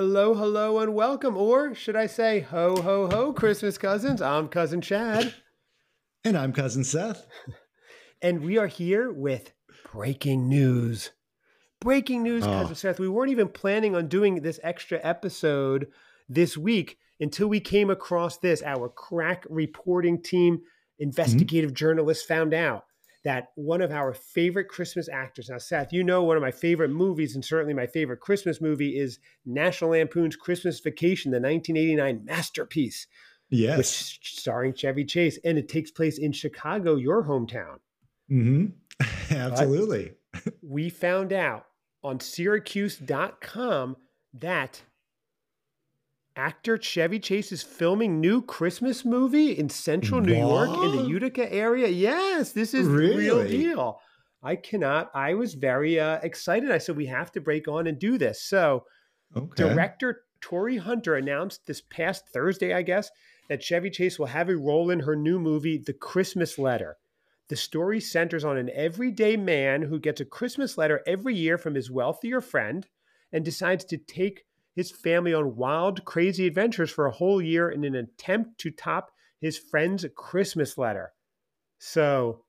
Hello, hello, and welcome. Or should I say, ho, ho, ho, Christmas cousins? I'm Cousin Chad. And I'm Cousin Seth. And we are here with breaking news. Breaking news, Oh. Cousin Seth. We weren't even planning on doing this extra episode this week until we came across this. Our crack reporting team, investigative mm-hmm. journalists, found out that one of our favorite Christmas actors. Now, Seth, you know one of my favorite movies, and certainly my favorite Christmas movie is National Lampoon's Christmas Vacation, the 1989 masterpiece, which Yes. starring Chevy Chase, and it takes place in Chicago, your hometown. hmm Absolutely. we found out on Syracuse.com that actor Chevy Chase is filming new Christmas movie in central New York in the Utica area. Yes, this is the real deal. I cannot. I was very uh, excited. I said we have to break on and do this. So, Okay. director Tori Hunter announced this past Thursday, I guess, that Chevy Chase will have a role in her new movie, The Christmas Letter. The story centers on an everyday man who gets a Christmas letter every year from his wealthier friend and decides to take his family on wild, crazy adventures for a whole year in an attempt to top his friend's Christmas letter. So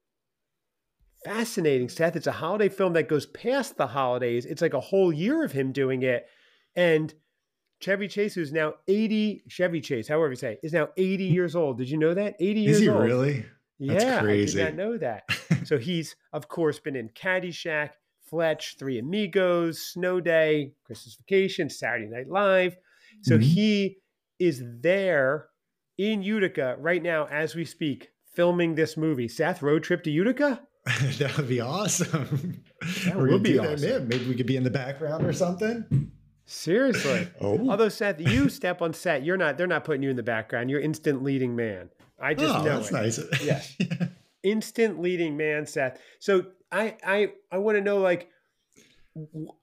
fascinating, Seth. It's a holiday film that goes past the holidays. It's like a whole year of him doing it. And Chevy Chase, who's now 80, Chevy Chase, however you say, is now 80 years old. Did you know that? 80 years old. Is he old. really? That's Yeah, crazy. I did not know that. so he's, of course, been in Caddyshack, Fletch, Three Amigos, Snow Day, Christmas Vacation, Saturday Night Live. So Mhm. he is there in Utica right now as we speak, filming this movie. Seth, road trip to Utica? that would be awesome. That We're would be that, awesome. Maybe we could be in the background or something. Seriously. Oh, Although Seth, you step on set, you're not. They're not putting you in the background. You're instant leading man. I just oh know that's it. nice. Yes. instant leading man, Seth. So I I I want to know like,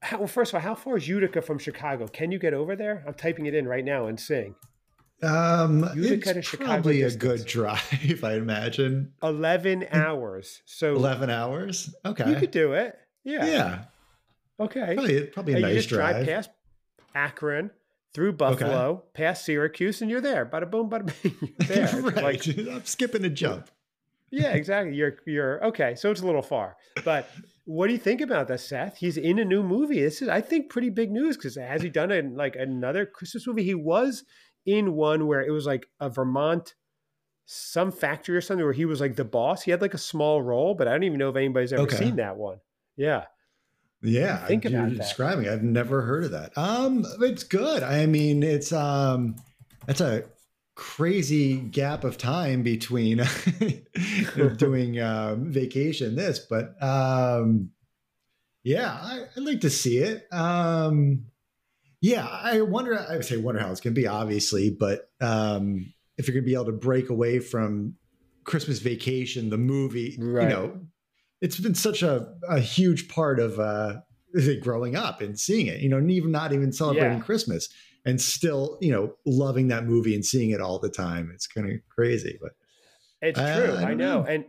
how, well, first of all, how far is Utica from Chicago? Can you get over there? I'm typing it in right now and seeing um, Utica to it's Chicago probably a distance. good drive, I imagine. eleven hours. So Eleven hours. Okay. you could do it. Yeah. yeah. Okay. Probably, probably a And you nice just drive. drive. past Akron. Through Buffalo, past Syracuse, and you're there. Bada boom, bada bing. You're there. Right. Like I'm skipping a jump. Yeah, exactly. You're you're okay. So it's a little far, but what do you think about that, Seth? He's in a new movie. This is, I think, pretty big news because has he done it like another Christmas movie? He was in one where it was like a Vermont, some factory or something where he was like the boss. He had like a small role, but I don't even know if anybody's ever Okay. seen that one. Yeah, Yeah, Think you're about that. describing. I've never heard of that. Um, it's good. I mean, it's um, that's a crazy gap of time between doing um, vacation. This, but um, yeah, I, I'd like to see it. Um, yeah, I wonder. I would say wonder how it's going to be, obviously, but um, if you're going to be able to break away from Christmas Vacation, the movie, Right. you know, it's been such a, a huge part of uh, growing up and seeing it. You know, and even not even celebrating Yeah. Christmas and still, you know, loving that movie and seeing it all the time. It's kind of crazy, but it's Uh, true. I I, know. know. and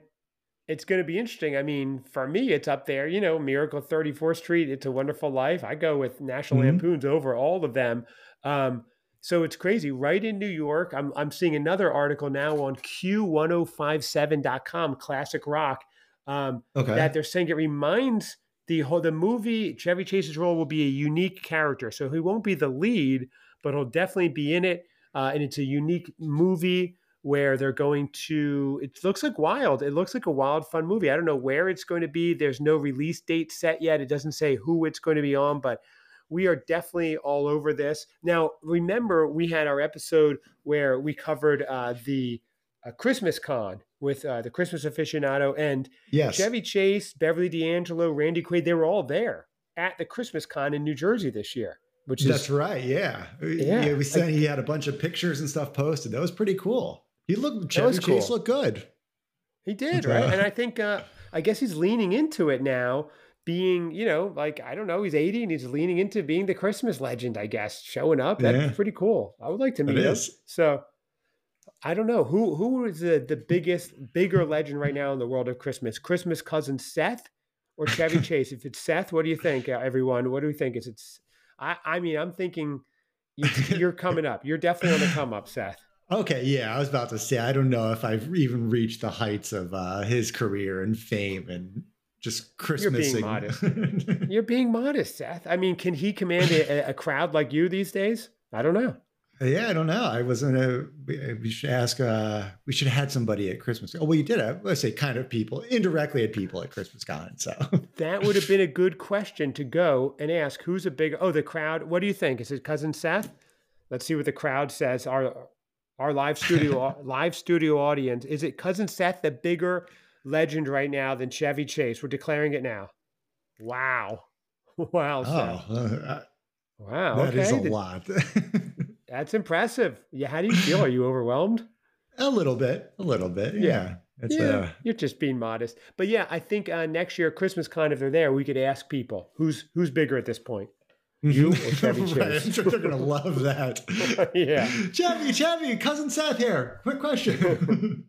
it's going to be interesting. I mean, for me, it's up there. You know, Miracle 34th Street. It's a Wonderful Life. I go with National Mhm. Lampoons over all of them. Um, so it's crazy. Right in New York, I'm I'm seeing another article now on Q1057.com, Classic Rock, um, okay. that they're saying it reminds the whole the movie Chevy Chase's role will be a unique character. So he won't be the lead, but he'll definitely be in it. Uh, and it's a unique movie where they're going to. It looks like wild. It looks like a wild, fun movie. I don't know where it's going to be. There's no release date set yet. It doesn't say who it's going to be on, but we are definitely all over this. Now, remember, we had our episode where we covered uh, the uh, Christmas con with uh, the Christmas aficionado and yes. Chevy Chase, Beverly D'Angelo, Randy Quaid, they were all there at the Christmas con in New Jersey this year, which is That's right. Yeah. Yeah. yeah. We said he had a bunch of pictures and stuff posted. That was pretty cool. He looked, Chevy was Chase cool. looked good. he did, right? and I think uh I guess he's leaning into it now, being, you know, like I don't know, he's 80 and he's leaning into being the Christmas legend, I guess, showing up. That's Yeah. pretty cool. I would like to It meet him. is. So I don't know who who is the, the biggest, bigger legend right now in the world of Christmas. Christmas cousin Seth or Chevy Chase? If it's Seth, what do you think, uh, everyone? What do we think? Is it's I I mean, I'm thinking You, are coming up. You're definitely on the come up, Seth. Okay, yeah, I was about to say I don't know if I've even reached the heights of uh, his career and fame and just Christmas. You're being modest. You're being modest, Seth. I mean, can he command a, a crowd like you these days? I don't know. Yeah, I don't know. I wasn't a. We should ask. uh We should have had somebody at Christmas. Oh, well, you did have. Let's say kind of people indirectly had people at Christmas Con. So that would have been a good question to go and ask. Who's a big? Oh, the crowd. What do you think? Is it cousin Seth? Let's see what the crowd says. Our our live studio live studio audience. Is it cousin Seth, the bigger legend right now than Chevy Chase? We're declaring it now. Wow, wow, oh, uh, wow. That okay. is a lot. That's impressive. Yeah, how do you feel? Are you overwhelmed? A little bit, a little bit. Yeah. yeah. yeah, uh... you're just being modest. But yeah, I think uh, next year, Christmas Con, if they're there, we could ask people who's who's bigger at this point. You or Chevy Chase? right. I'm sure they're gonna love that. yeah, Chevy, Chevy, cousin Seth here. Quick question.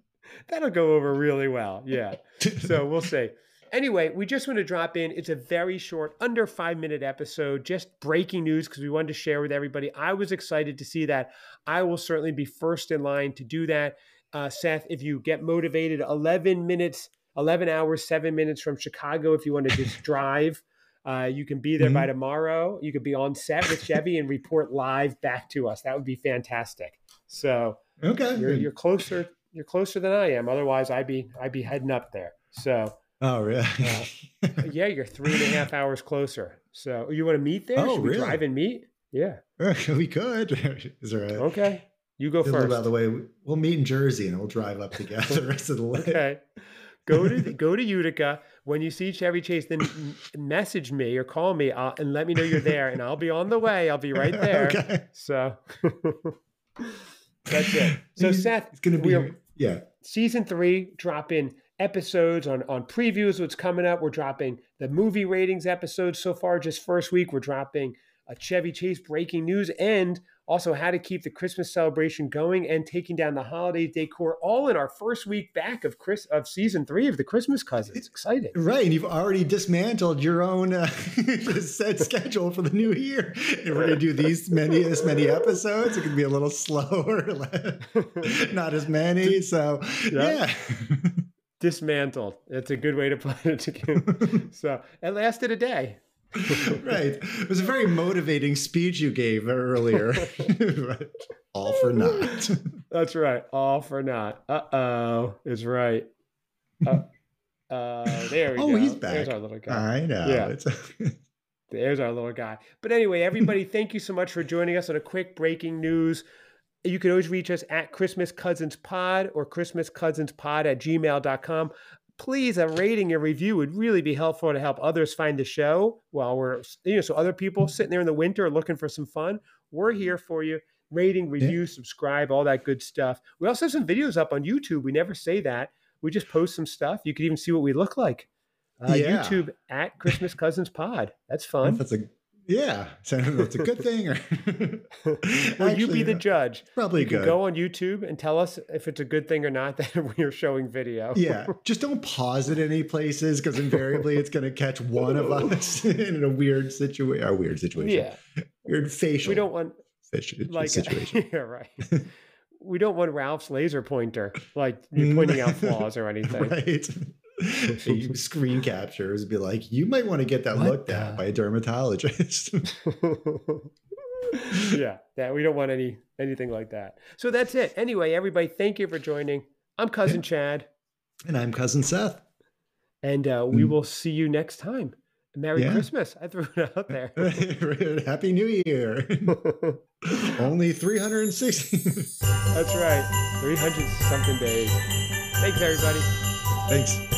That'll go over really well. Yeah. So we'll see. Anyway, we just want to drop in. It's a very short, under five minute episode, just breaking news because we wanted to share with everybody. I was excited to see that. I will certainly be first in line to do that. Uh, Seth, if you get motivated, 11 minutes, 11 hours, seven minutes from Chicago, if you want to just drive, uh, you can be there mm-hmm. by tomorrow. You could be on set with Chevy and report live back to us. That would be fantastic. So, okay, you're, you're closer. You're closer than I am. Otherwise, I'd be I'd be heading up there. So, Oh, really? uh, yeah, you're three and a half hours closer. So you want to meet there? Oh, Should we really? drive and meet? Yeah. we could. Is there a, okay. You go first. By the way, we'll meet in Jersey and we'll drive up together the rest of the way. Okay. Go to go to Utica. When you see Chevy Chase, then message me or call me uh, and let me know you're there, and I'll be on the way. I'll be right there. okay. So that's it. So Seth, it's going to be yeah. Season three drop in episodes on on previews what's coming up. We're dropping the movie ratings episodes so far just first week. We're dropping a chevy chase breaking news and also how to keep the christmas celebration going and taking down the holiday decor all in our first week back of chris of season three of the christmas cousins. It's exciting. Right and you've already dismantled your own uh, set schedule for the new year. If we're going to do these many this many episodes. It can be a little slower not as many so yeah dismantled. It's a good way to put it. Together. So it lasted a day. right. It was a very motivating speech you gave earlier. All for naught. That's right. All for naught. Uh oh. Is right. Uh, uh, there we oh, go. Oh, he's back. There's our little guy. I know. Yeah. There's our little guy. But anyway, everybody, thank you so much for joining us on a quick breaking news. You can always reach us at Christmas Cousins Pod or Christmas Cousins Pod at gmail.com. Please, a rating and review would really be helpful to help others find the show while we're, you know, so other people sitting there in the winter looking for some fun. We're here for you. Rating, review, yeah. subscribe, all that good stuff. We also have some videos up on YouTube. We never say that. We just post some stuff. You could even see what we look like. Uh, yeah. YouTube at Christmas Cousins Pod. That's fun. That's a yeah, so I don't know if it's a good thing or. well, Actually, you be the uh, judge. Probably you good. go on YouTube and tell us if it's a good thing or not that we're showing video. yeah, just don't pause it any places because invariably it's going to catch one of us in a weird situation. A weird situation. Yeah, weird facial. We don't want fish, like situation. yeah, right. we don't want Ralph's laser pointer like you pointing out flaws or anything. Right screen captures be like, you might want to get that what looked the? at by a dermatologist. yeah, that we don't want any anything like that. So that's it. Anyway, everybody, thank you for joining. I'm cousin Chad, and I'm cousin Seth, and uh, we mm. will see you next time. Merry yeah. Christmas. I threw it out there. Happy New Year. Only 360. That's right. 300 something days. Thanks, everybody. Thanks.